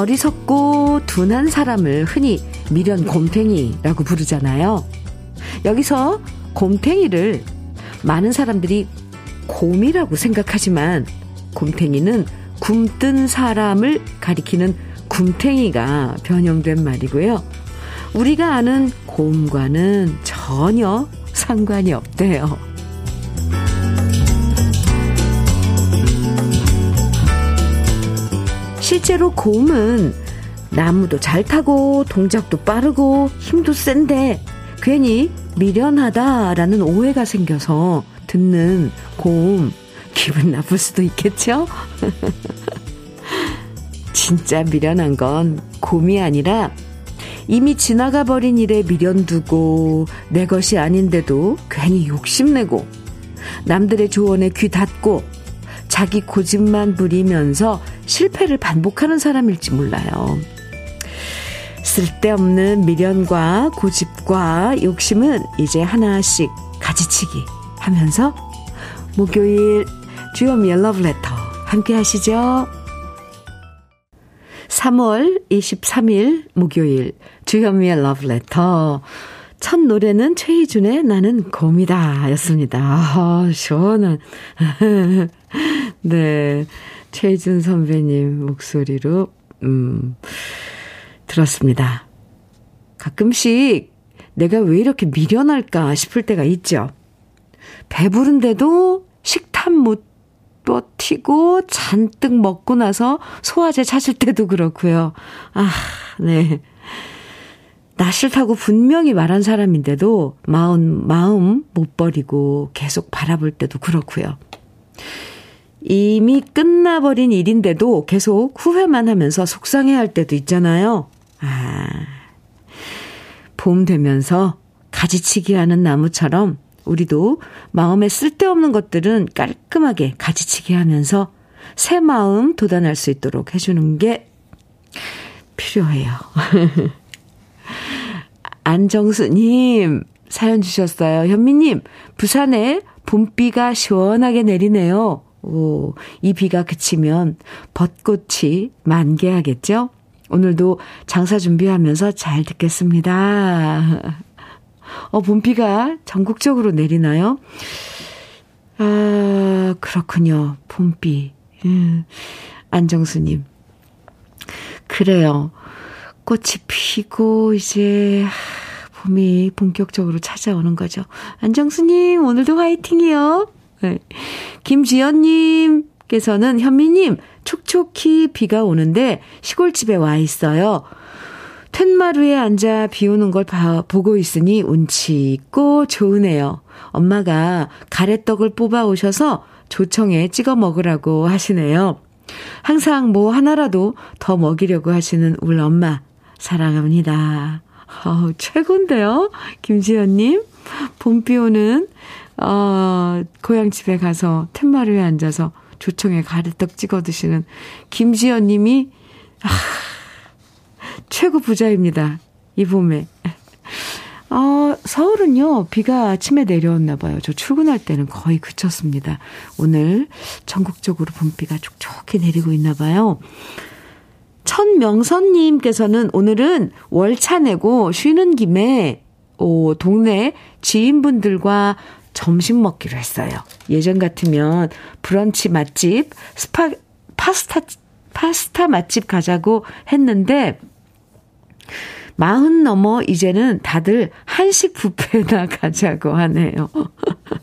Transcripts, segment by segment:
어리석고 둔한 사람을 흔히 미련 곰탱이라고 부르잖아요. 여기서 곰탱이를 많은 사람들이 곰이라고 생각하지만 곰탱이는 굼뜬 사람을 가리키는 굼탱이가 변형된 말이고요. 우리가 아는 곰과는 전혀 상관이 없대요. 실제로 곰은 나무도 잘 타고 동작도 빠르고 힘도 센데 괜히 미련하다라는 오해가 생겨서 듣는 곰 기분 나쁠 수도 있겠죠? 진짜 미련한 건 곰이 아니라 이미 지나가 버린 일에 미련 두고 내 것이 아닌데도 괜히 욕심내고 남들의 조언에 귀 닫고 자기 고집만 부리면서 실패를 반복하는 사람일지 몰라요. 쓸데없는 미련과 고집과 욕심은 이제 하나씩 가지치기 하면서 목요일 주요미의 러브레터 함께 하시죠. 3월 23일 목요일 주현미의 러브레터 첫 노래는 최희준의 나는 곰이다 였습니다. 아, 시원한. 네. 최희준 선배님 목소리로, 음, 들었습니다. 가끔씩 내가 왜 이렇게 미련할까 싶을 때가 있죠. 배부른데도 식탐 못 버티고 잔뜩 먹고 나서 소화제 찾을 때도 그렇고요. 아, 네. 나 싫다고 분명히 말한 사람인데도 마음, 마음 못 버리고 계속 바라볼 때도 그렇고요. 이미 끝나버린 일인데도 계속 후회만 하면서 속상해 할 때도 있잖아요. 아, 봄 되면서 가지치기 하는 나무처럼 우리도 마음에 쓸데없는 것들은 깔끔하게 가지치기 하면서 새 마음 도단할 수 있도록 해주는 게 필요해요. 안정수님, 사연 주셨어요. 현미님, 부산에 봄비가 시원하게 내리네요. 오, 이 비가 그치면 벚꽃이 만개하겠죠? 오늘도 장사 준비하면서 잘 듣겠습니다. 어, 봄비가 전국적으로 내리나요? 아, 그렇군요. 봄비. 음, 안정수님. 그래요. 꽃이 피고, 이제, 봄이 본격적으로 찾아오는 거죠. 안정수님, 오늘도 화이팅이요. 네. 김지연님께서는 현미님, 촉촉히 비가 오는데 시골집에 와 있어요. 텐마루에 앉아 비 오는 걸 봐, 보고 있으니 운치 있고 좋으네요. 엄마가 가래떡을 뽑아 오셔서 조청에 찍어 먹으라고 하시네요. 항상 뭐 하나라도 더 먹이려고 하시는 우리 엄마 사랑합니다. 어, 최고인데요. 김지연님. 봄비 오는, 어, 고향 집에 가서 텐마루에 앉아서 조청에 가래떡 찍어 드시는 김지연 님이, 아, 최고 부자입니다. 이 봄에. 어, 서울은요, 비가 아침에 내려왔나 봐요. 저 출근할 때는 거의 그쳤습니다. 오늘 전국적으로 봄비가 촉촉히 내리고 있나 봐요. 천명선님께서는 오늘은 월차 내고 쉬는 김에, 오, 동네 지인분들과 점심 먹기로 했어요. 예전 같으면 브런치 맛집, 스파, 파스타, 파스타 맛집 가자고 했는데, 마흔 넘어 이제는 다들 한식 뷔페나 가자고 하네요.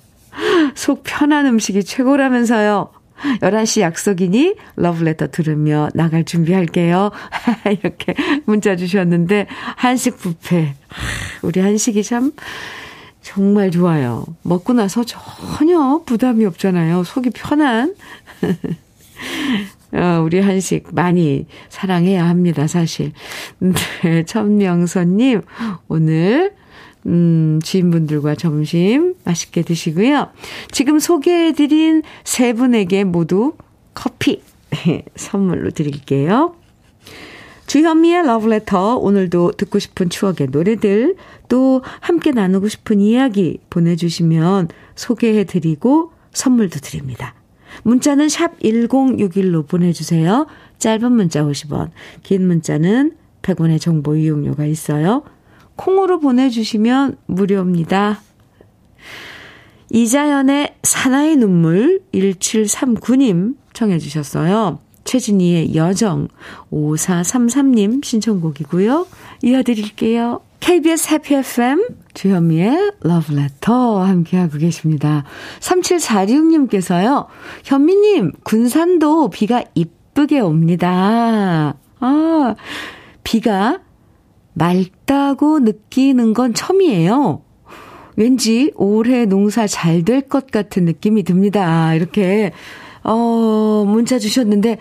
속 편한 음식이 최고라면서요. 11시 약속이니 러브레터 들으며 나갈 준비할게요. 이렇게 문자 주셨는데, 한식 뷔페. 우리 한식이 참, 정말 좋아요. 먹고 나서 전혀 부담이 없잖아요. 속이 편한. 어, 우리 한식 많이 사랑해야 합니다, 사실. 네, 천명선님, 오늘, 음, 지인분들과 점심 맛있게 드시고요. 지금 소개해드린 세 분에게 모두 커피 선물로 드릴게요. 주현미의 러브레터, 오늘도 듣고 싶은 추억의 노래들, 또 함께 나누고 싶은 이야기 보내주시면 소개해드리고 선물도 드립니다. 문자는 샵 1061로 보내주세요. 짧은 문자 50원, 긴 문자는 100원의 정보 이용료가 있어요. 콩으로 보내주시면 무료입니다. 이자연의 사나이 눈물 1739님 청해 주셨어요. 최진희의 여정 5433님 신청곡이고요. 이어드릴게요. KBS 해피 FM 주현미의 러브레터 함께하고 계십니다. 3746님께서요. 현미님 군산도 비가 이쁘게 옵니다. 아 비가 맑다고 느끼는 건 처음이에요. 왠지 올해 농사 잘 될 것 같은 느낌이 듭니다. 이렇게, 어, 문자 주셨는데,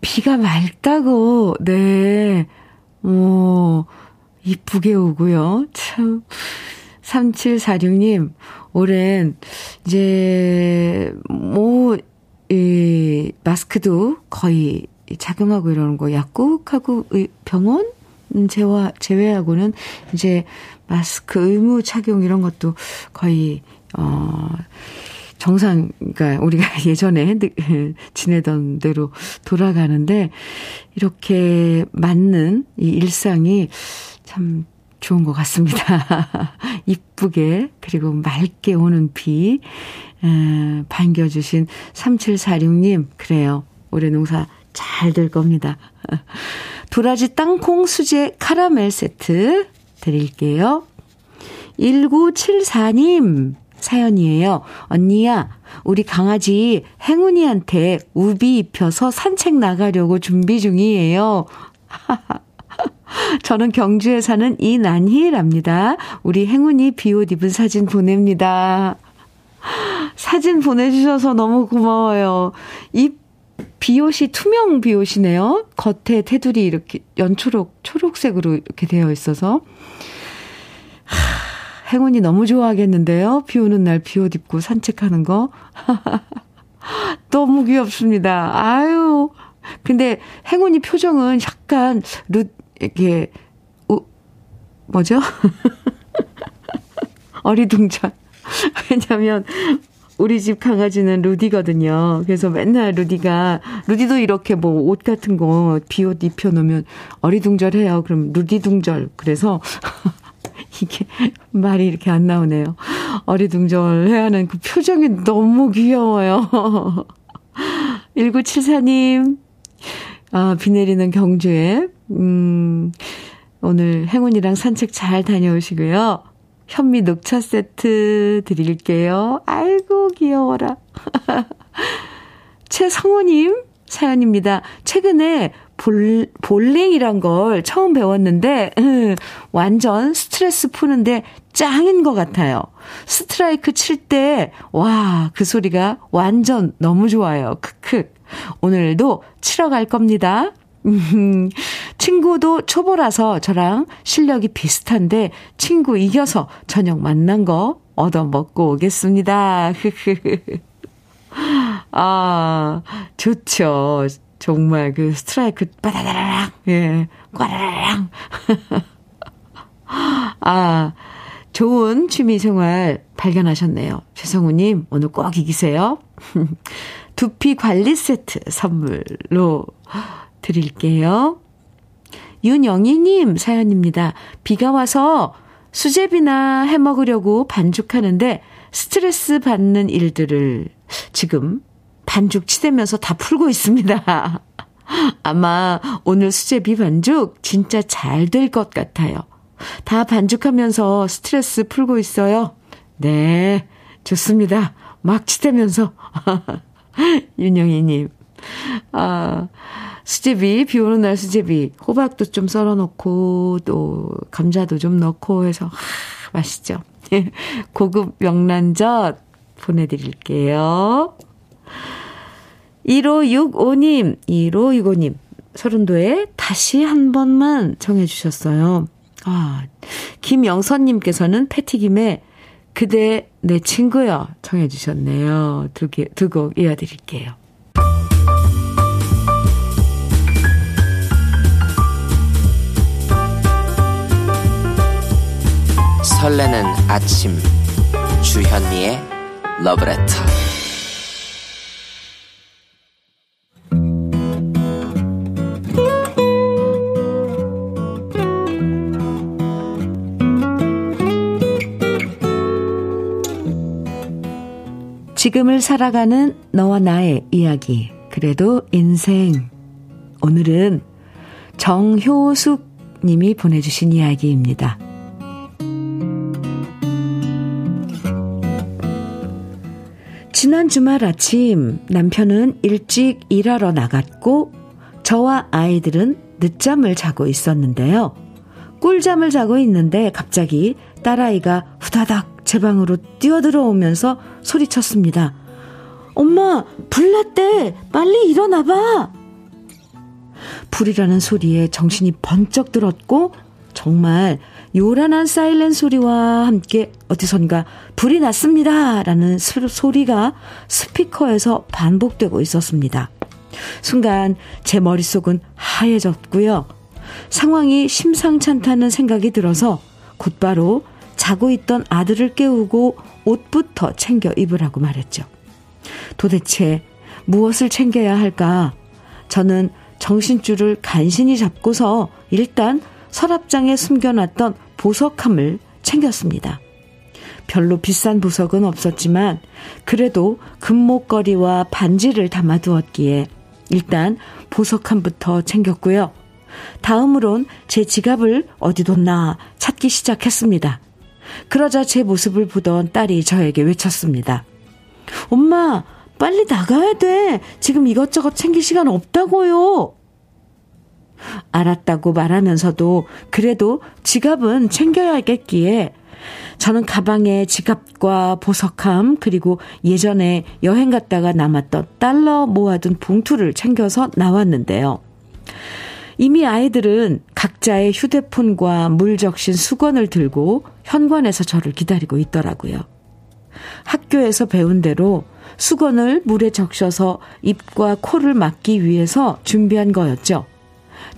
비가 맑다고, 네, 어, 이쁘게 오고요. 참, 3746님, 올해는 이제, 뭐, 이, 마스크도 거의 착용하고 이러는 거 약국하고 병원? 제와, 제외하고는 이제 마스크 의무 착용 이런 것도 거의, 어, 정상, 그러니까 우리가 예전에 지내던 대로 돌아가는데, 이렇게 맞는 이 일상이 참 좋은 것 같습니다. 이쁘게, 그리고 맑게 오는 비, 에, 반겨주신 3746님, 그래요. 올해 농사 잘 될 겁니다. 도라지 땅콩 수제 카라멜 세트 드릴게요. 1974님 사연이에요. 언니야, 우리 강아지 행운이한테 우비 입혀서 산책 나가려고 준비 중이에요. 저는 경주에 사는 이난희랍니다. 우리 행운이 비옷 입은 사진 보냅니다. 사진 보내주셔서 너무 고마워요. 이 비옷이 투명 비옷이네요. 겉에 테두리 이렇게 연초록, 초록색으로 이렇게 되어 있어서. 하, 행운이 너무 좋아하겠는데요. 비 오는 날 비 옷 입고 산책하는 거. 너무 귀엽습니다. 아유. 근데 행운이 표정은 약간 루, 이렇게, 우, 뭐죠? 어리둥절. 왜냐면, 우리 집 강아지는 루디거든요. 그래서 맨날 루디가, 루디도 이렇게 뭐 옷 같은 거 비옷 입혀 놓으면 어리둥절해요. 그럼 루디둥절. 그래서 이게 말이 이렇게 안 나오네요. 어리둥절 해야 하는 그 표정이 너무 귀여워요. 1974님, 아, 비 내리는 경주에, 음, 오늘 행운이랑 산책 잘 다녀오시고요. 현미 녹차 세트 드릴게요. 아이고, 귀여워라. 최성우님 사연입니다. 최근에 볼, 볼링이란 걸 처음 배웠는데, 완전 스트레스 푸는데 짱인 것 같아요. 스트라이크 칠 때, 와, 그 소리가 완전 너무 좋아요. 크크. 오늘도 치러 갈 겁니다. 음, 친구도 초보라서 저랑 실력이 비슷한데 친구 이겨서 저녁 만난 거 얻어 먹고 오겠습니다. 아, 좋죠. 정말 그 스트라이크 빠다다라랑, 예, 꽈라랑. 아, 좋은 취미 생활 발견하셨네요. 최성우님, 오늘 꼭 이기세요. 두피 관리 세트 선물로 드릴게요. 윤영희님 사연입니다. 비가 와서 수제비나 해 먹으려고 반죽하는데 스트레스 받는 일들을 지금 반죽 치대면서 다 풀고 있습니다. 아마 오늘 수제비 반죽 진짜 잘 될 것 같아요. 다 반죽하면서 스트레스 풀고 있어요. 네, 좋습니다. 막 치대면서. 윤영희님. 아, 수제비, 비 오는 날 수제비, 호박도 좀 썰어 놓고, 또, 감자도 좀 넣고 해서, 하, 맛있죠. 고급 명란젓 보내드릴게요. 1565님, 1565님, 서른도에 다시 한 번만 정해주셨어요. 아, 김영선님께서는 패티김에 그대 내 친구여 정해주셨네요. 두 개, 두 곡 이어드릴게요. 설레는 아침 주현미의 러브레터 지금을 살아가는 너와 나의 이야기. 그래도 인생. 오늘은 정효숙 님이 보내주신 이야기입니다. 지난 주말 아침 남편은 일찍 일하러 나갔고 저와 아이들은 늦잠을 자고 있었는데요. 꿀잠을 자고 있는데 갑자기 딸아이가 후다닥 제 방으로 뛰어들어오면서 소리쳤습니다. 엄마, 불났대! 빨리 일어나봐! 불이라는 소리에 정신이 번쩍 들었고, 정말 요란한 사일렌 소리와 함께 어디선가 불이 났습니다! 라는 소리가 스피커에서 반복되고 있었습니다. 순간 제 머릿속은 하얘졌고요. 상황이 심상찮다는 생각이 들어서 곧바로 자고 있던 아들을 깨우고 옷부터 챙겨 입으라고 말했죠. 도대체 무엇을 챙겨야 할까? 저는 정신줄을 간신히 잡고서 일단 서랍장에 숨겨놨던 보석함을 챙겼습니다. 별로 비싼 보석은 없었지만 그래도 금목걸이와 반지를 담아두었기에 일단 보석함부터 챙겼고요. 다음으론 제 지갑을 어디 뒀나 찾기 시작했습니다. 그러자 제 모습을 보던 딸이 저에게 외쳤습니다. 엄마, 빨리 나가야 돼. 지금 이것저것 챙길 시간 없다고요. 알았다고 말하면서도 그래도 지갑은 챙겨야겠기에 저는 가방에 지갑과 보석함 그리고 예전에 여행 갔다가 남았던 달러 모아둔 봉투를 챙겨서 나왔는데요. 이미 아이들은 각자의 휴대폰과 물 적신 수건을 들고 현관에서 저를 기다리고 있더라고요. 학교에서 배운 대로 수건을 물에 적셔서 입과 코를 막기 위해서 준비한 거였죠.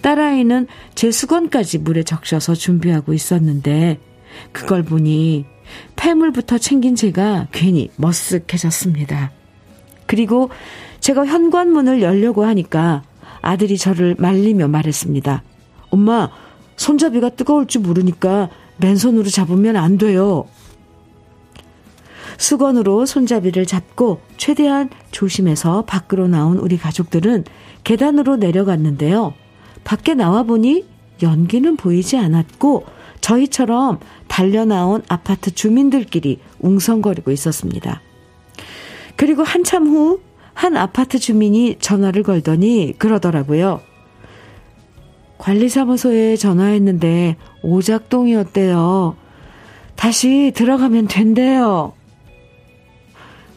딸아이는 제 수건까지 물에 적셔서 준비하고 있었는데 그걸 보니 폐물부터 챙긴 제가 괜히 머쓱해졌습니다. 그리고 제가 현관문을 열려고 하니까 아들이 저를 말리며 말했습니다. 엄마, 손잡이가 뜨거울 줄 모르니까 맨손으로 잡으면 안 돼요. 수건으로 손잡이를 잡고 최대한 조심해서 밖으로 나온 우리 가족들은 계단으로 내려갔는데요. 밖에 나와 보니 연기는 보이지 않았고 저희처럼 달려나온 아파트 주민들끼리 웅성거리고 있었습니다. 그리고 한참 후 한 아파트 주민이 전화를 걸더니 그러더라고요. 관리사무소에 전화했는데 오작동이었대요. 다시 들어가면 된대요.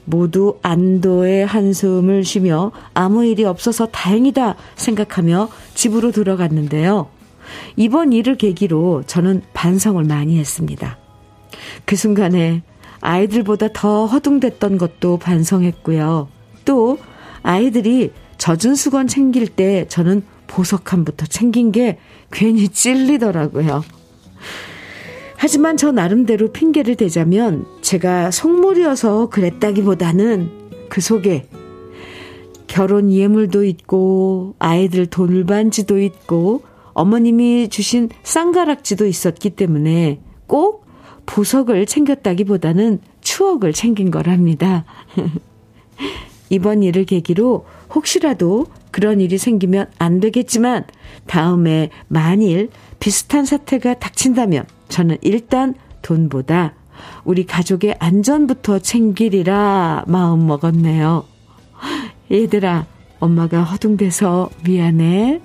모두 안도의 한숨을 쉬며 아무 일이 없어서 다행이다 생각하며 집으로 들어갔는데요. 이번 일을 계기로 저는 반성을 많이 했습니다. 그 순간에 아이들보다 더 허둥댔던 것도 반성했고요. 또 아이들이 젖은 수건 챙길 때 저는 보석함부터 챙긴 게 괜히 찔리더라고요. 하지만 저 나름대로 핑계를 대자면 제가 속물이어서 그랬다기보다는 그 속에 결혼 예물도 있고 아이들 돌반지도 있고 어머님이 주신 쌍가락지도 있었기 때문에 꼭 보석을 챙겼다기보다는 추억을 챙긴 거랍니다. 이번 일을 계기로 혹시라도 그런 일이 생기면 안 되겠지만 다음에 만일 비슷한 사태가 닥친다면 저는 일단 돈보다 우리 가족의 안전부터 챙기리라 마음 먹었네요. 얘들아, 엄마가 허둥대서 미안해.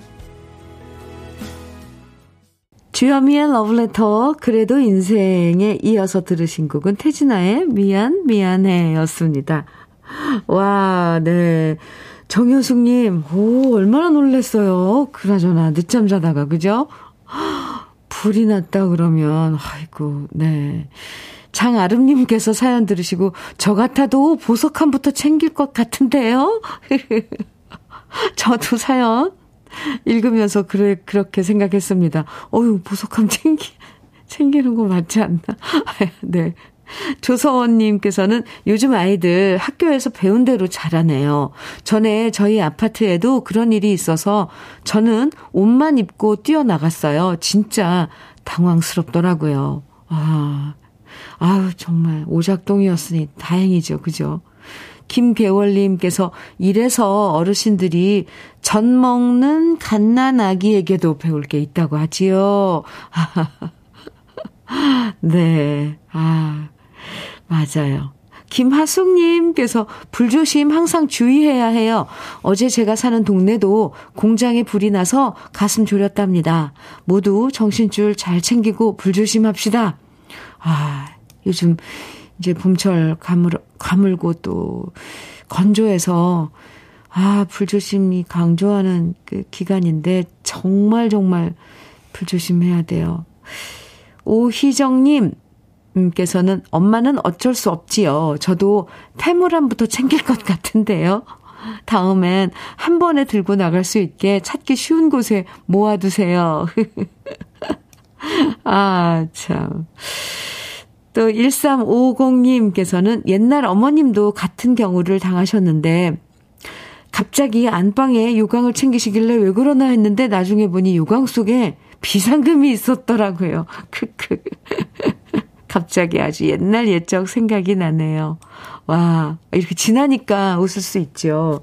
주여미의 러브레터, 그래도 인생에 이어서 들으신 곡은 태진아의 미안, 미안해 였습니다. 와, 네. 정효숙님, 오, 얼마나 놀랬어요. 그나저나, 늦잠 자다가, 그죠? 불이 났다 그러면, 아이고, 네. 장아름님께서 사연 들으시고, 저 같아도 보석함부터 챙길 것 같은데요? 저도 사연 읽으면서 그래, 그렇게 생각했습니다. 어유 보석함 챙기, 챙기는 거 맞지 않나? 네. 조서원님께서는 요즘 아이들 학교에서 배운 대로 잘하네요. 전에 저희 아파트에도 그런 일이 있어서 저는 옷만 입고 뛰어나갔어요. 진짜 당황스럽더라고요. 아, 아유, 정말 오작동이었으니 다행이죠. 그죠? 김계월님께서 이래서 어르신들이 전 먹는 갓난 아기에게도 배울 게 있다고 하지요. 네. 아, 맞아요. 김하숙님께서 불조심 항상 주의해야 해요. 어제 제가 사는 동네도 공장에 불이 나서 가슴 졸였답니다. 모두 정신줄 잘 챙기고 불조심합시다. 아, 요즘 이제 봄철 가물, 가물고 또 건조해서 아, 불조심이 강조하는 그 기간인데 정말 정말 불조심해야 돼요. 오희정님, 님께서는 엄마는 어쩔 수 없지요. 저도 태물함부터 챙길 것 같은데요. 다음엔 한 번에 들고 나갈 수 있게 찾기 쉬운 곳에 모아두세요. 아, 참. 또 1350님께서는 옛날 어머님도 같은 경우를 당하셨는데 갑자기 안방에 요강을 챙기시길래 왜 그러나 했는데 나중에 보니 요강 속에 비상금이 있었더라고요. 크크. 갑자기 아주 옛날 옛적 생각이 나네요. 와, 이렇게 지나니까 웃을 수 있죠.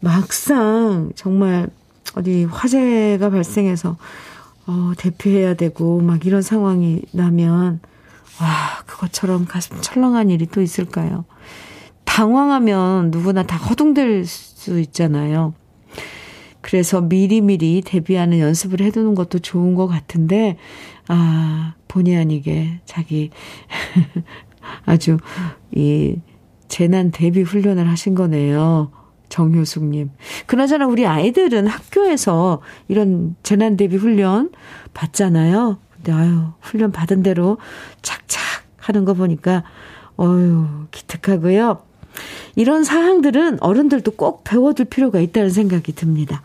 막상 정말 어디 화재가 발생해서 어, 대피해야 되고 막 이런 상황이 나면 와, 그것처럼 가슴 철렁한 일이 또 있을까요? 당황하면 누구나 다 허둥댈 수 있잖아요. 그래서 미리미리 대비하는 연습을 해두는 것도 좋은 것 같은데, 아, 본의 아니게 자기 아주 이 재난 대비 훈련을 하신 거네요. 정효숙님. 그나저나 우리 아이들은 학교에서 이런 재난 대비 훈련 받잖아요. 근데 아유, 훈련 받은 대로 착착 하는 거 보니까, 어유 기특하고요. 이런 사항들은 어른들도 꼭 배워둘 필요가 있다는 생각이 듭니다.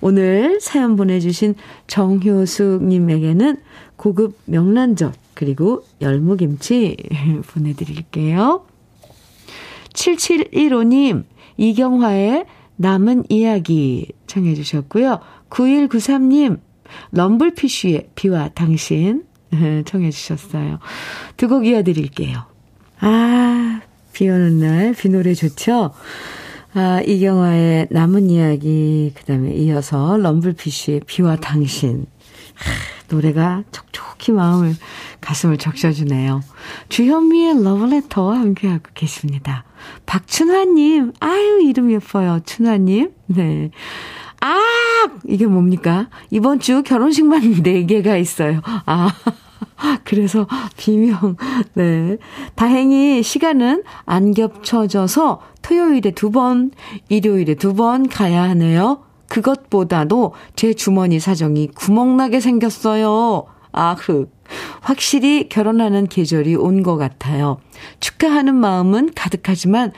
오늘 사연 보내주신 정효숙님에게는 고급 명란젓 그리고 열무김치 보내드릴게요. 7715님, 이경화의 남은 이야기 청해 주셨고요. 9193님, 럼블피쉬의 비와 당신 청해 주셨어요. 두 곡 이어드릴게요. 아, 비 오는 날, 비 노래 좋죠? 아, 이경화의 남은 이야기, 그 다음에 이어서 럼블피쉬의 비와 당신. 하, 노래가 촉촉히 마음을, 가슴을 적셔주네요. 주현미의 러브레터와 함께하고 계십니다. 박춘화님, 아유, 이름 예뻐요. 춘화님. 네. 아! 이게 뭡니까? 이번 주 결혼식만 4개가 있어요. 아. 그래서 비명. 네. 다행히 시간은 안 겹쳐져서 토요일에 두 번, 일요일에 두 번 가야 하네요. 그것보다도 제 주머니 사정이 구멍나게 생겼어요. 아, 흑. 확실히 결혼하는 계절이 온 것 같아요. 축하하는 마음은 가득하지만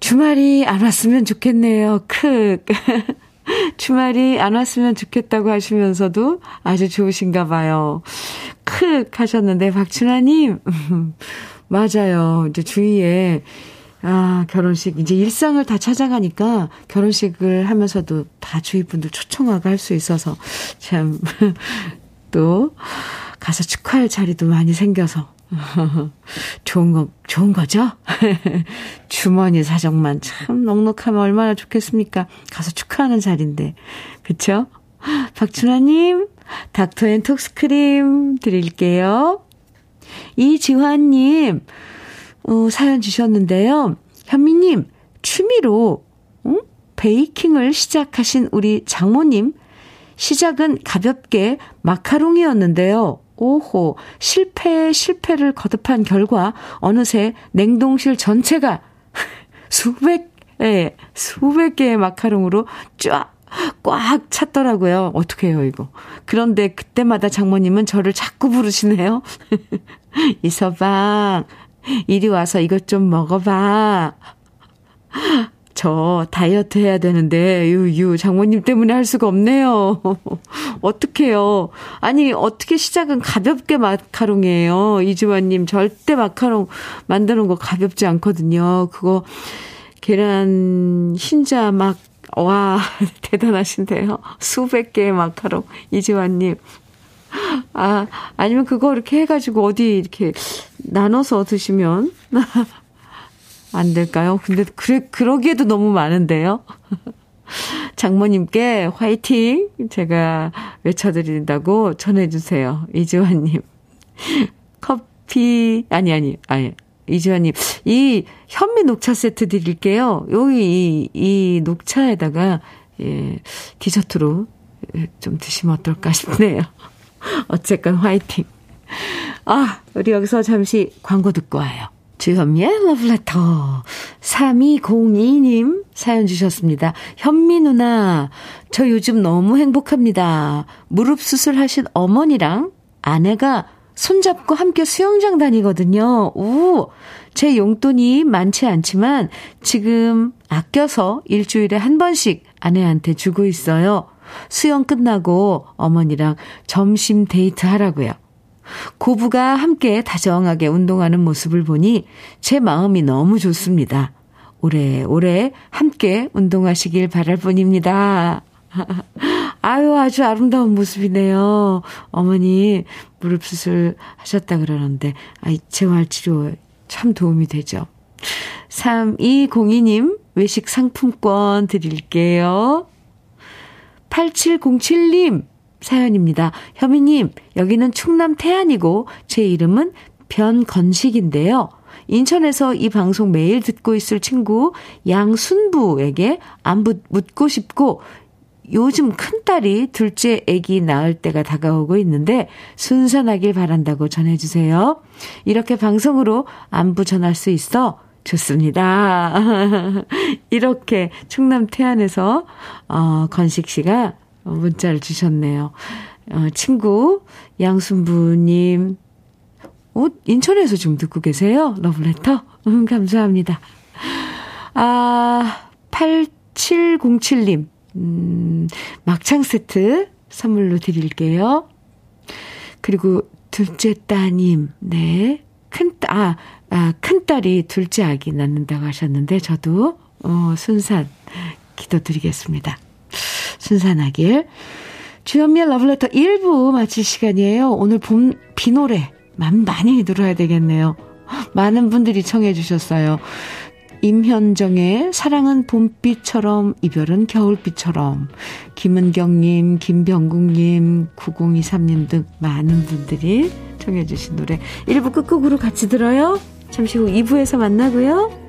주말이 안 왔으면 좋겠네요. 크. 주말이 안 왔으면 좋겠다고 하시면서도 아주 좋으신가 봐요. 크 하셨는데 박춘아님 맞아요. 이제 주위에 아 결혼식 이제 일상을 다 찾아가니까 결혼식을 하면서도 다 주위 분들 초청하고 할수 있어서 참 또 가서 축하할 자리도 많이 생겨서 좋은 거, 좋은 거죠? 주머니 사정만 참 넉넉하면 얼마나 좋겠습니까? 가서 축하하는 자리인데. 그쵸? 박춘아님, 닥터 앤 톡스크림 드릴게요. 이지환님, 어, 사연 주셨는데요. 현미님, 취미로, 응? 베이킹을 시작하신 우리 장모님, 시작은 가볍게 마카롱이었는데요. 오호, 실패 실패를 거듭한 결과 어느새 냉동실 전체가 수백, 예, 수백 개의 마카롱으로 쫙, 꽉 찼더라고요. 어떻게 해요, 이거. 그런데 그때마다 장모님은 저를 자꾸 부르시네요. 이서방, 이리 와서 이것 좀 먹어봐. 저 다이어트 해야 되는데 유유 장모님 때문에 할 수가 없네요. 어떡해요. 아니 어떻게 시작은 가볍게 마카롱이에요. 이주환님 절대 마카롱 만드는 거 가볍지 않거든요. 그거 계란 흰자 막 와, 대단하신데요. 수백 개의 마카롱. 이지환님. 아, 아니면 그거 이렇게 해가지고 어디 이렇게 나눠서 드시면 안 될까요? 근데 그래, 그러기에도 너무 많은데요. 장모님께 화이팅! 제가 외쳐드린다고 전해주세요. 이주환님. 커피, 아니, 아니, 아니. 이주환님, 이 현미 녹차 세트 드릴게요. 여기 이, 이 녹차에다가, 예, 디저트로 좀 드시면 어떨까 싶네요. 어쨌건 화이팅. 아, 우리 여기서 잠시 광고 듣고 와요. 주현미의 러브레터. 3202님 사연 주셨습니다. 현미 누나, 저 요즘 너무 행복합니다. 무릎 수술하신 어머니랑 아내가 손잡고 함께 수영장 다니거든요. 오, 제 용돈이 많지 않지만 지금 아껴서 일주일에 한 번씩 아내한테 주고 있어요. 수영 끝나고 어머니랑 점심 데이트 하라고요. 고부가 함께 다정하게 운동하는 모습을 보니 제 마음이 너무 좋습니다. 오래오래 함께 운동하시길 바랄 뿐입니다. 아유, 아주 아름다운 모습이네요. 어머니 무릎 수술 하셨다 그러는데, 아, 재활 치료 참 도움이 되죠. 3202님, 외식 상품권 드릴게요. 8707님, 사연입니다. 현미님, 여기는 충남 태안이고, 제 이름은 변건식인데요. 인천에서 이 방송 매일 듣고 있을 친구 양순부에게 안부 묻고 싶고, 요즘 큰딸이 둘째 아기 낳을 때가 다가오고 있는데 순산하길 바란다고 전해주세요. 이렇게 방송으로 안부 전할 수 있어 좋습니다. 이렇게 충남 태안에서 어, 건식 씨가 문자를 주셨네요. 어, 친구 양순부님, 어, 인천에서 지금 듣고 계세요? 러브레터? 음, 감사합니다. 아, 8707님, 음, 막창 세트 선물로 드릴게요. 그리고 둘째 따님, 네. 큰, 아, 아, 큰딸이 둘째 아기 낳는다고 하셨는데, 저도, 어, 순산 기도드리겠습니다. 순산하길. 주현미의 러브레터 1부 마칠 시간이에요. 오늘 봄, 비 노래 많이 들어야 되겠네요. 많은 분들이 청해 주셨어요. 임현정의 사랑은 봄비처럼 이별은 겨울비처럼 김은경님, 김병국님, 9023님 등 많은 분들이 청해 주신 노래 1부 끝곡으로 같이 들어요. 잠시 후 2부에서 만나고요.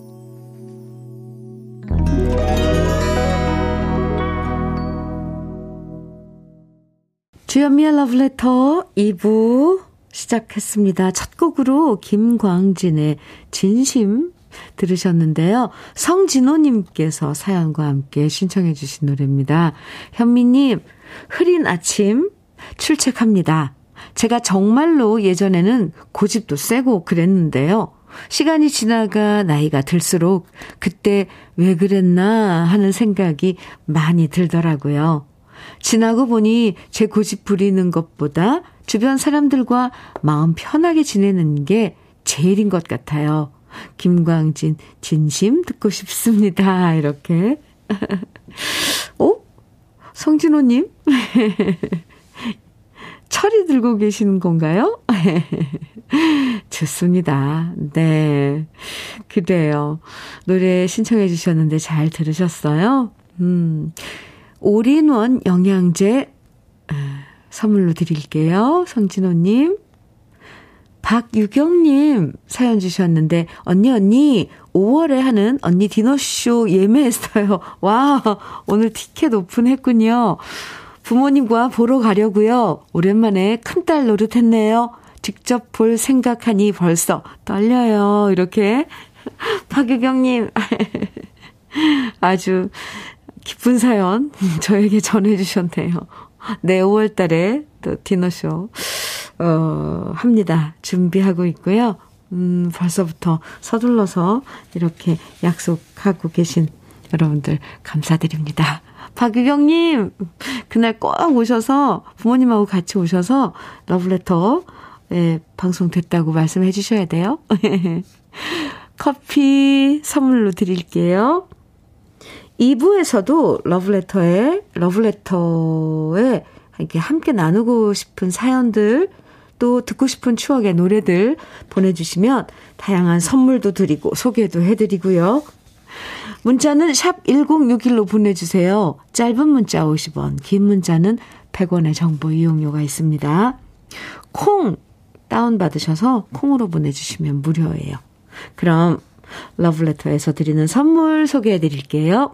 주현미의 Letter 2부 시작했습니다. 첫 곡으로 김광진의 진심 들으셨는데요. 성진호님께서 사연과 함께 신청해 주신 노래입니다. 현미님, 흐린 아침 출첵합니다. 제가 정말로 예전에는 고집도 세고 그랬는데요. 시간이 지나가 나이가 들수록 그때 왜 그랬나 하는 생각이 많이 들더라고요. 지나고 보니 제 고집 부리는 것보다 주변 사람들과 마음 편하게 지내는 게 제일인 것 같아요. 김광진, 진심 듣고 싶습니다. 이렇게. 어? 성진호님? 철이 들고 계시는 건가요? 좋습니다. 네. 그래요. 노래 신청해 주셨는데 잘 들으셨어요? 음. 올인원 영양제 선물로 드릴게요. 성진호님. 박유경님 사연 주셨는데, 언니, 언니, 5월에 하는 언니 디너쇼 예매했어요. 와, 오늘 티켓 오픈했군요. 부모님과 보러 가려고요. 오랜만에 큰딸 노릇했네요. 직접 볼 생각하니 벌써 떨려요. 이렇게 박유경님 아주 기쁜 사연 저에게 전해주셨네요. 네, 5월 달에 또 디너쇼, 어, 합니다. 준비하고 있고요. 음, 벌써부터 서둘러서 이렇게 약속하고 계신 여러분들 감사드립니다. 박유경님, 그날 꼭 오셔서 부모님하고 같이 오셔서 러브레터 예, 방송 됐다고 말씀해 주셔야 돼요. 커피 선물로 드릴게요. 2부에서도 러브레터에, 러브레터에 이렇게 함께 나누고 싶은 사연들, 또 듣고 싶은 추억의 노래들 보내주시면 다양한 선물도 드리고 소개도 해드리고요. 문자는 샵 1061로 보내주세요. 짧은 문자 50원, 긴 문자는 100원의 정보 이용료가 있습니다. 콩 다운받으셔서 콩으로 보내주시면 무료예요. 그럼 러브레터에서 드리는 선물 소개해 드릴게요.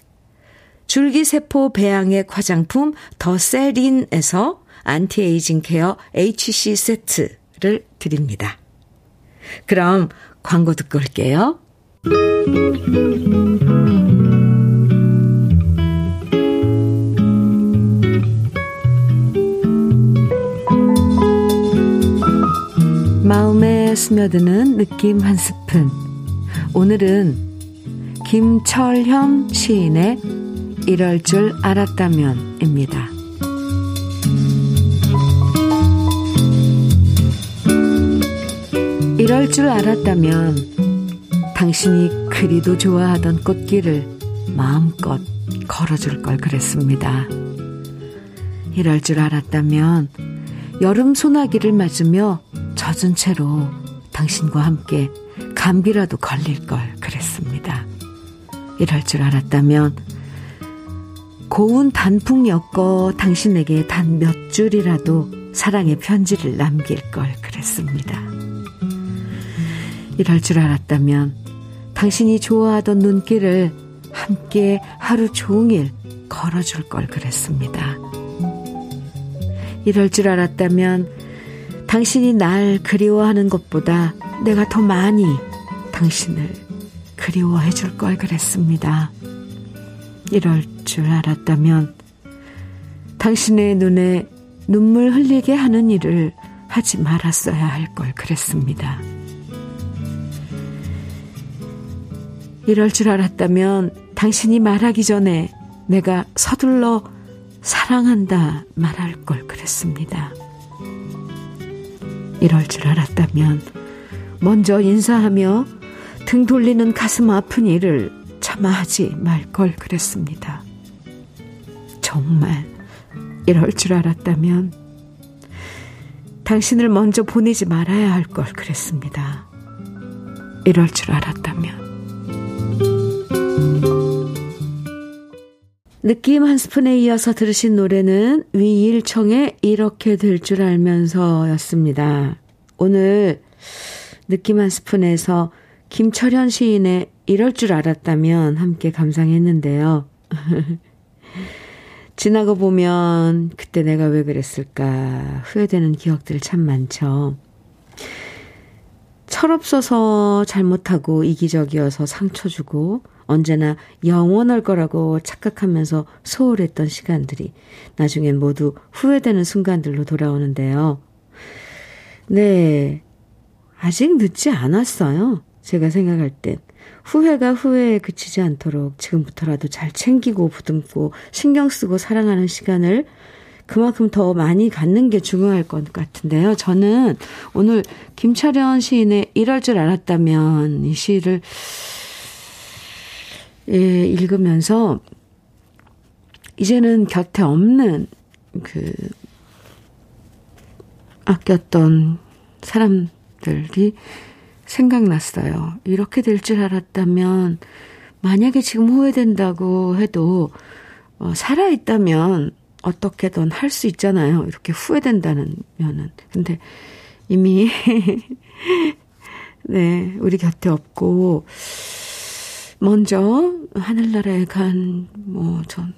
줄기세포 배양액 화장품 더 세린에서 anti-aging care HC 세트를 드립니다. 그럼 광고 듣고 올게요. 마음에 스며드는 느낌 한 스푼. 오늘은 김철현 시인의 이럴 줄 알았다면입니다. 이럴 줄 알았다면 당신이 그리도 좋아하던 꽃길을 마음껏 걸어줄 걸 그랬습니다. 이럴 줄 알았다면 여름 소나기를 맞으며 젖은 채로 당신과 함께 감기라도 걸릴 걸 그랬습니다. 이럴 줄 알았다면 고운 단풍 엮어 당신에게 단 몇 줄이라도 사랑의 편지를 남길 걸 그랬습니다. 이럴 줄 알았다면 당신이 좋아하던 눈길을 함께 하루 종일 걸어줄 걸 그랬습니다. 이럴 줄 알았다면 당신이 날 그리워하는 것보다 내가 더 많이 당신을 그리워해 줄 걸 그랬습니다. 이럴 줄 알았다면 당신의 눈에 눈물 흘리게 하는 일을 하지 말았어야 할 걸 그랬습니다. 이럴 줄 알았다면 당신이 말하기 전에 내가 서둘러 사랑한다 말할 걸 그랬습니다. 이럴 줄 알았다면 먼저 인사하며 등 돌리는 가슴 아픈 일을 하지 말 걸 그랬습니다. 정말 이럴 줄 알았다면 당신을 먼저 보내지 말아야 할 걸 그랬습니다. 이럴 줄 알았다면. 느낌 한 스푼에 이어서 들으신 노래는 위일청의 이렇게 될 줄 알면서 였습니다. 오늘 느낌 한 스푼에서 김철현 시인의 이럴 줄 알았다면 함께 감상했는데요. 지나고 보면 그때 내가 왜 그랬을까 후회되는 기억들 참 많죠. 철없어서 잘못하고 이기적이어서 상처 주고 언제나 영원할 거라고 착각하면서 소홀했던 시간들이 나중엔 모두 후회되는 순간들로 돌아오는데요. 네. 아직 늦지 않았어요. 제가 생각할 땐. 후회가 후회에 그치지 않도록 지금부터라도 잘 챙기고 부듬고 신경 쓰고 사랑하는 시간을 그만큼 더 많이 갖는 게 중요할 것 같은데요. 저는 오늘 김철현 시인의 이럴 줄 알았다면 이 시를 예, 읽으면서 이제는 곁에 없는 그 아꼈던 사람들이 생각났어요. 이렇게 될 줄 알았다면 만약에 지금 후회된다고 해도 어, 살아있다면 어떻게든 할 수 있잖아요. 이렇게 후회된다는 면은. 근데 이미 네, 우리 곁에 없고 먼저 하늘나라에 간, 뭐, 전,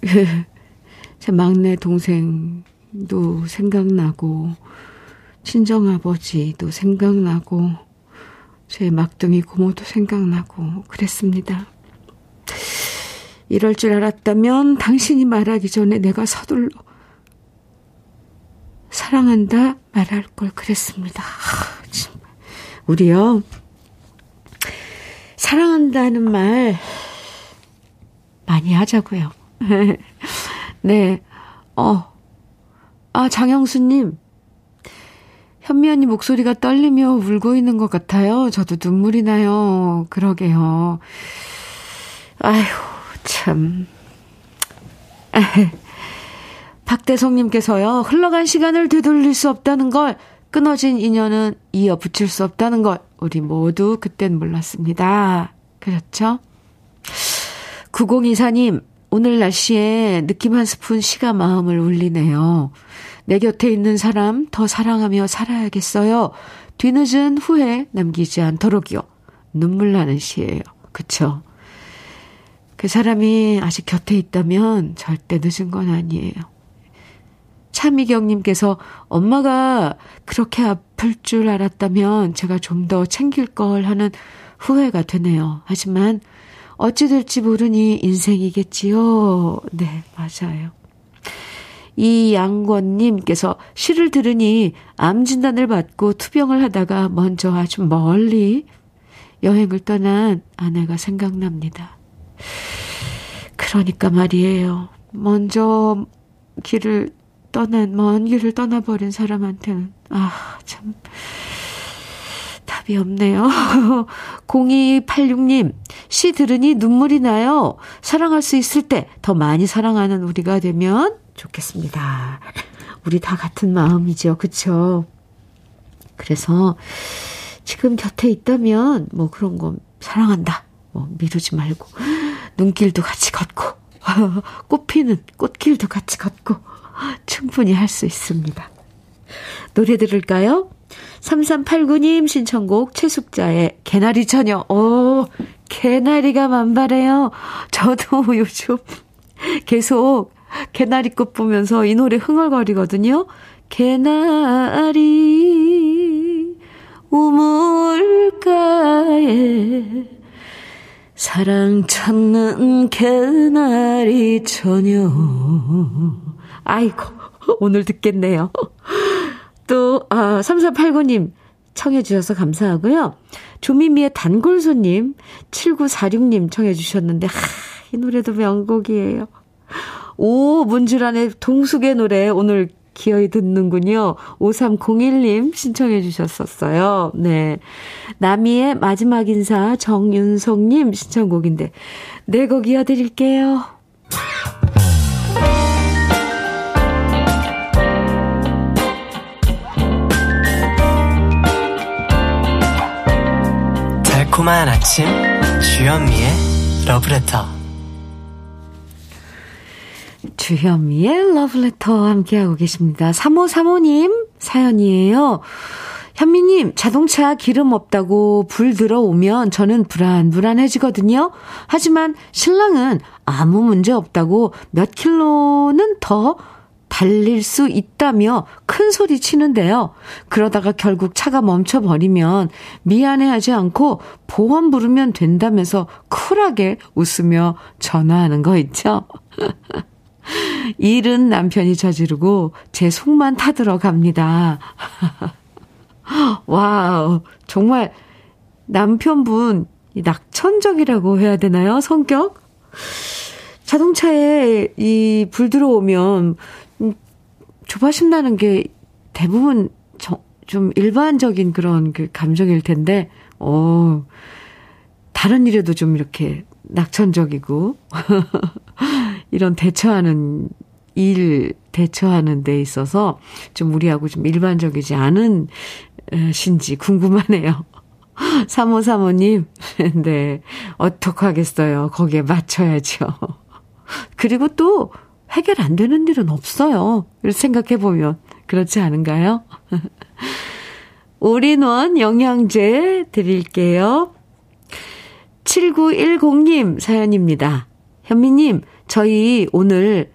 제 막내 동생도 생각나고, 친정아버지도 생각나고, 제 막둥이 고모도 생각나고, 그랬습니다. 이럴 줄 알았다면 당신이 말하기 전에 내가 서둘러 사랑한다 말할 걸 그랬습니다. 하, 우리요, 사랑한다는 말 많이 하자고요. 네. 어. 아, 장영수님. 현미 언니 목소리가 떨리며 울고 있는 것 같아요. 저도 눈물이 나요. 그러게요. 아휴, 참. 박대성님께서요, 흘러간 시간을 되돌릴 수 없다는 걸, 끊어진 인연은 이어 붙일 수 없다는 걸, 우리 모두 그땐 몰랐습니다. 그렇죠? 9024님, 오늘 날씨에 느낌 한 스푼 시가 마음을 울리네요. 내 곁에 있는 사람 더 사랑하며 살아야겠어요. 뒤늦은 후회 남기지 않도록요. 눈물 나는 시예요. 그쵸? 그 사람이 아직 곁에 있다면 절대 늦은 건 아니에요. 차미경님께서 엄마가 그렇게 아플 줄 알았다면 제가 좀 더 챙길 걸 하는 후회가 되네요. 하지만 어찌 될지 모르니 인생이겠지요. 네, 맞아요. 이 양권님께서 시를 들으니 암 진단을 받고 투병을 하다가 먼저 아주 멀리 여행을 떠난 아내가 생각납니다. 그러니까 말이에요. 먼저 길을 떠난, 먼 길을 떠나버린 사람한테는, 아, 참, 답이 없네요. 0286님, 시 들으니 눈물이 나요. 사랑할 수 있을 때 더 많이 사랑하는 우리가 되면 좋겠습니다. 우리 다 같은 마음이죠. 그쵸? 그래서 지금 곁에 있다면 뭐 그런 거 사랑한다. 뭐 미루지 말고 눈길도 같이 걷고 꽃피는 꽃길도 같이 걷고 충분히 할 수 있습니다. 노래 들을까요? 3389님 신청곡 최숙자의 개나리 처녀. 오, 개나리가 만발해요. 저도 요즘 계속 개나리꽃 보면서 이 노래 흥얼거리거든요. 개나리 우물가에 사랑 찾는 개나리 처녀. 아이고, 오늘 듣겠네요. 또, 아, 3489님 청해주셔서 감사하고요. 조미미의 단골손님, 7946님 청해주셨는데, 하, 이 노래도 명곡이에요. 오, 문주란의 동숙의 노래 오늘 기어이 듣는군요. 5301님 신청해 주셨었어요. 네. 나미의 마지막 인사 정윤성님 신청곡인데, 네 곡 이어드릴게요. 달콤한 아침 주현미의 러브레터 주현미의 러브레터 함께하고 계십니다. 3535님 사연이에요. 현미님, 자동차 기름 없다고 불 들어오면 저는 불안불안해지거든요. 하지만 신랑은 아무 문제 없다고 몇 킬로는 더 달릴 수 있다며 큰 소리 치는데요. 그러다가 결국 차가 멈춰버리면 미안해하지 않고 보험 부르면 된다면서 쿨하게 웃으며 전화하는 거 있죠? 일은 남편이 저지르고 제 속만 타들어 갑니다. Wow, 정말 남편분 낙천적이라고 해야 되나요? 성격? 자동차에 이 불 들어오면 조바심 나는 게 대부분 좀 일반적인 그런 그 감정일 텐데, 어, 다른 일에도 좀 이렇게 낙천적이고, 이런 대처하는 일, 대처하는 데 있어서 좀 우리하고 좀 일반적이지 않은 신지 궁금하네요. 3535님, 네. 어떡하겠어요. 거기에 맞춰야죠. 그리고 또 해결 안 되는 일은 없어요. 생각해 보면. 그렇지 않은가요? 올인원 영양제 드릴게요. 7910님 사연입니다. 현미님, 저희 오늘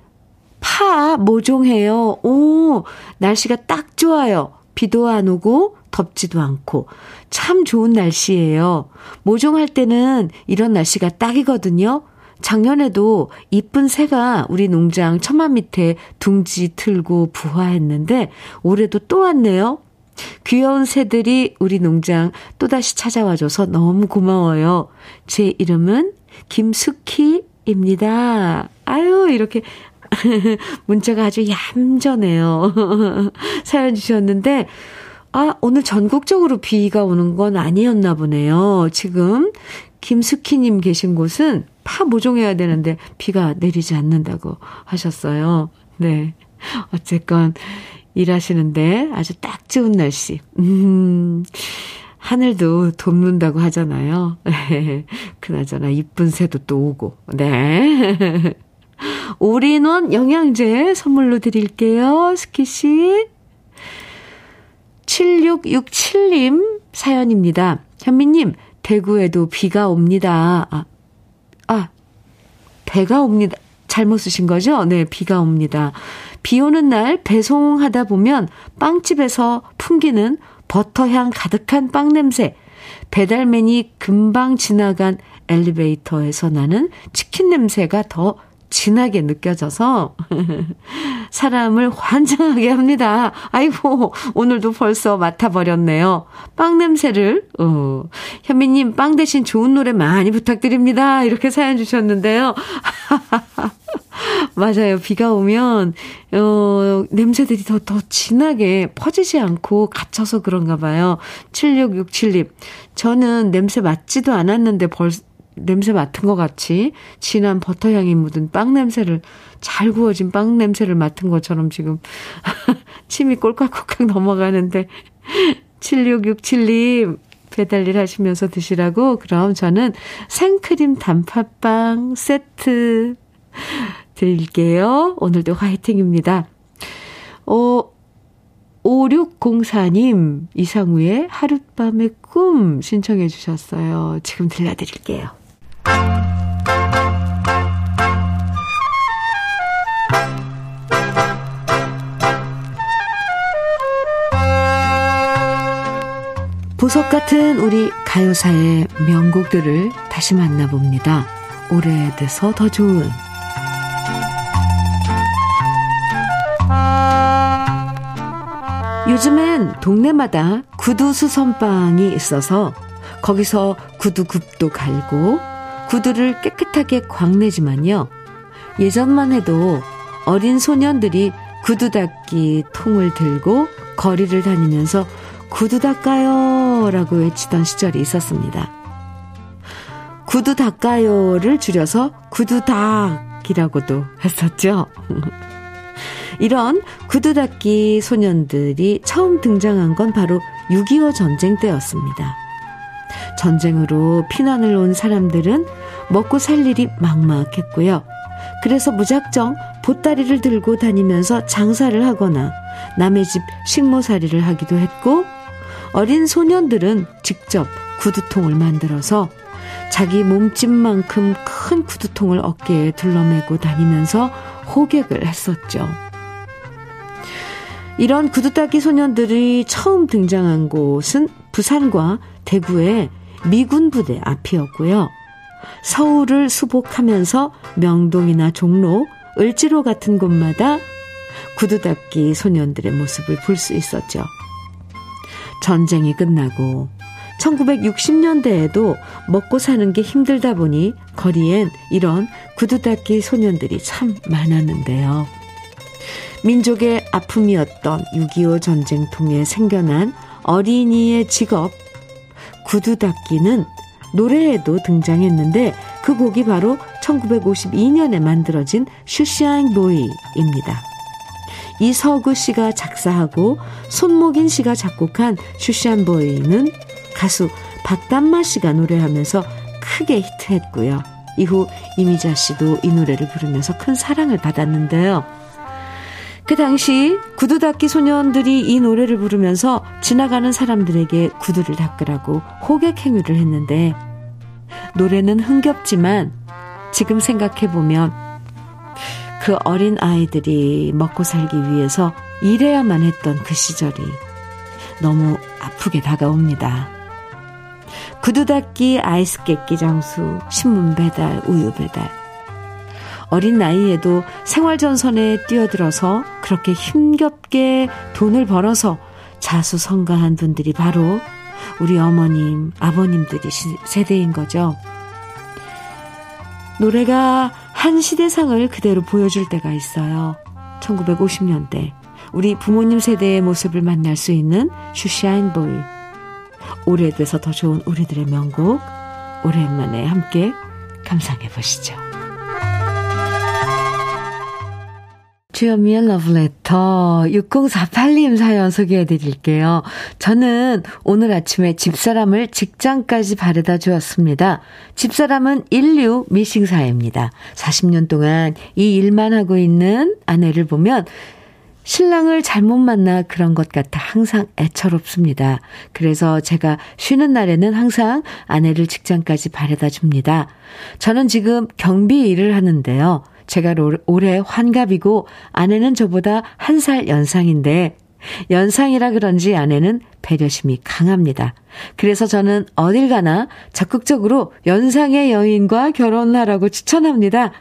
파 모종해요. 오, 날씨가 딱 좋아요. 비도 안 오고 덥지도 않고 참 좋은 날씨예요. 모종할 때는 이런 날씨가 딱이거든요. 작년에도 이쁜 새가 우리 농장 처마 밑에 둥지 틀고 부화했는데 올해도 또 왔네요. 귀여운 새들이 우리 농장 또다시 찾아와줘서 너무 고마워요. 제 이름은 김숙희입니다. 아유, 이렇게 문자가 아주 얌전해요. 사연 주셨는데, 아, 오늘 전국적으로 비가 오는 건 아니었나 보네요. 지금 김숙희님 계신 곳은 파 모종해야 되는데 비가 내리지 않는다고 하셨어요. 네. 어쨌건 일하시는데 아주 딱 좋은 날씨. 음, 하늘도 돕는다고 하잖아요. 그나저나 이쁜 새도 또 오고. 네. 올인원 영양제 선물로 드릴게요. 스키씨. 7667님 사연입니다. 현미님, 대구에도 비가 옵니다. 아, 아, 배가 옵니다. 잘못 쓰신 거죠? 네, 비가 옵니다. 비 오는 날 배송하다 보면 빵집에서 풍기는 버터향 가득한 빵 냄새, 배달맨이 금방 지나간 엘리베이터에서 나는 치킨 냄새가 더 진하게 느껴져서 사람을 환장하게 합니다. 아이고, 오늘도 벌써 맡아버렸네요. 빵 냄새를, 어, 현미님 빵 대신 좋은 노래 많이 부탁드립니다. 이렇게 사연 주셨는데요. 맞아요. 비가 오면, 어, 냄새들이 더, 더 진하게 퍼지지 않고 갇혀서 그런가 봐요. 7667님. 저는 냄새 맡지도 않았는데 벌, 냄새 맡은 것 같이 진한 버터향이 묻은 빵 냄새를 잘 구워진 빵 냄새를 맡은 것처럼 지금 침이 꼴깍꼴깍 넘어가는데 7667님 배달일 하시면서 드시라고 그럼 저는 생크림 단팥빵 세트 드릴게요. 오늘도 화이팅입니다. 어, 5604님, 이상우의 하룻밤의 꿈 신청해 주셨어요. 지금 들려드릴게요. 보석 같은 우리 가요사의 명곡들을 다시 만나봅니다. 오래돼서 더 좋은 요즘엔 동네마다 구두 수선방이 있어서 거기서 구두 굽도 갈고 구두를 깨끗하게 광내지만요. 예전만 해도 어린 소년들이 구두 닦기 통을 들고 거리를 다니면서 구두 닦아요 라고 외치던 시절이 있었습니다. 구두 닦아요를 줄여서 구두 닦이라고도 했었죠. 이런 구두 닦기 소년들이 처음 등장한 건 바로 6.25 전쟁 때였습니다. 전쟁으로 피난을 온 사람들은 먹고 살 일이 막막했고요. 그래서 무작정 보따리를 들고 다니면서 장사를 하거나 남의 집 식모살이를 하기도 했고 어린 소년들은 직접 구두통을 만들어서 자기 몸집만큼 큰 구두통을 어깨에 둘러매고 다니면서 호객을 했었죠. 이런 구두닦이 소년들이 처음 등장한 곳은 부산과 대구의 미군 부대 앞이었고요. 서울을 수복하면서 명동이나 종로, 을지로 같은 곳마다 구두닦기 소년들의 모습을 볼 수 있었죠. 전쟁이 끝나고 1960년대에도 먹고 사는 게 힘들다 보니 거리엔 이런 구두닦기 소년들이 참 많았는데요. 민족의 아픔이었던 6.25 전쟁 통해 생겨난 어린이의 직업 구두 닦기는 노래에도 등장했는데 그 곡이 바로 1952년에 만들어진 shoeshine boy입니다. 이서구 씨가 작사하고 손목인 씨가 작곡한 shoeshine boy는 가수 박단마 씨가 노래하면서 크게 히트했고요. 이후 이미자 씨도 이 노래를 부르면서 큰 사랑을 받았는데요. 그 당시 구두 닦기 소년들이 이 노래를 부르면서 지나가는 사람들에게 구두를 닦으라고 호객 행위를 했는데 노래는 흥겹지만 지금 생각해 보면 그 어린 아이들이 먹고 살기 위해서 일해야만 했던 그 시절이 너무 아프게 다가옵니다. 구두 닦기, 아이스 깨끼 장수, 신문 배달, 우유 배달. 어린 나이에도 생활전선에 뛰어들어서 그렇게 힘겹게 돈을 벌어서 자수성가한 분들이 바로 우리 어머님, 아버님들이 세대인 거죠. 노래가 한 시대상을 그대로 보여줄 때가 있어요. 1950년대. 우리 부모님 세대의 모습을 만날 수 있는 슈샤인 보이. 오래돼서 더 좋은 우리들의 명곡. 오랜만에 함께 감상해 보시죠. 주현미의 러브레터 6048님 사연 소개해 드릴게요. 저는 오늘 아침에 집사람을 직장까지 바래다 주었습니다. 집사람은 인류 미싱사입니다. 40년 동안 이 일만 하고 있는 아내를 보면 신랑을 잘못 만나 그런 것 같아 항상 애처롭습니다. 그래서 제가 쉬는 날에는 항상 아내를 직장까지 바래다 줍니다. 저는 지금 경비 일을 하는데요. 제가 올해 환갑이고 아내는 저보다 한 살 연상인데 연상이라 그런지 아내는 배려심이 강합니다. 그래서 저는 어딜 가나 적극적으로 연상의 여인과 결혼하라고 추천합니다.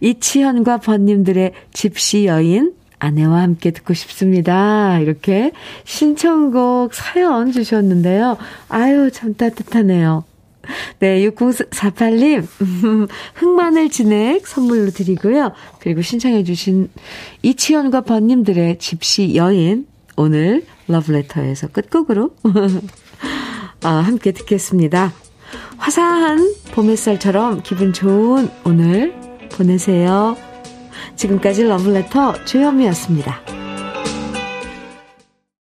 이치현과 번님들의 집시 여인 아내와 함께 듣고 싶습니다. 이렇게 신청곡 사연 주셨는데요. 아유, 참 따뜻하네요. 네, 6048님, 흑마늘 진액 선물로 드리고요. 그리고 신청해주신 이치현과 번님들의 집시 여인, 오늘 러브레터에서 끝곡으로, 아, 함께 듣겠습니다. 화사한 봄 햇살처럼 기분 좋은 오늘 보내세요. 지금까지 러브레터 주현미였습니다.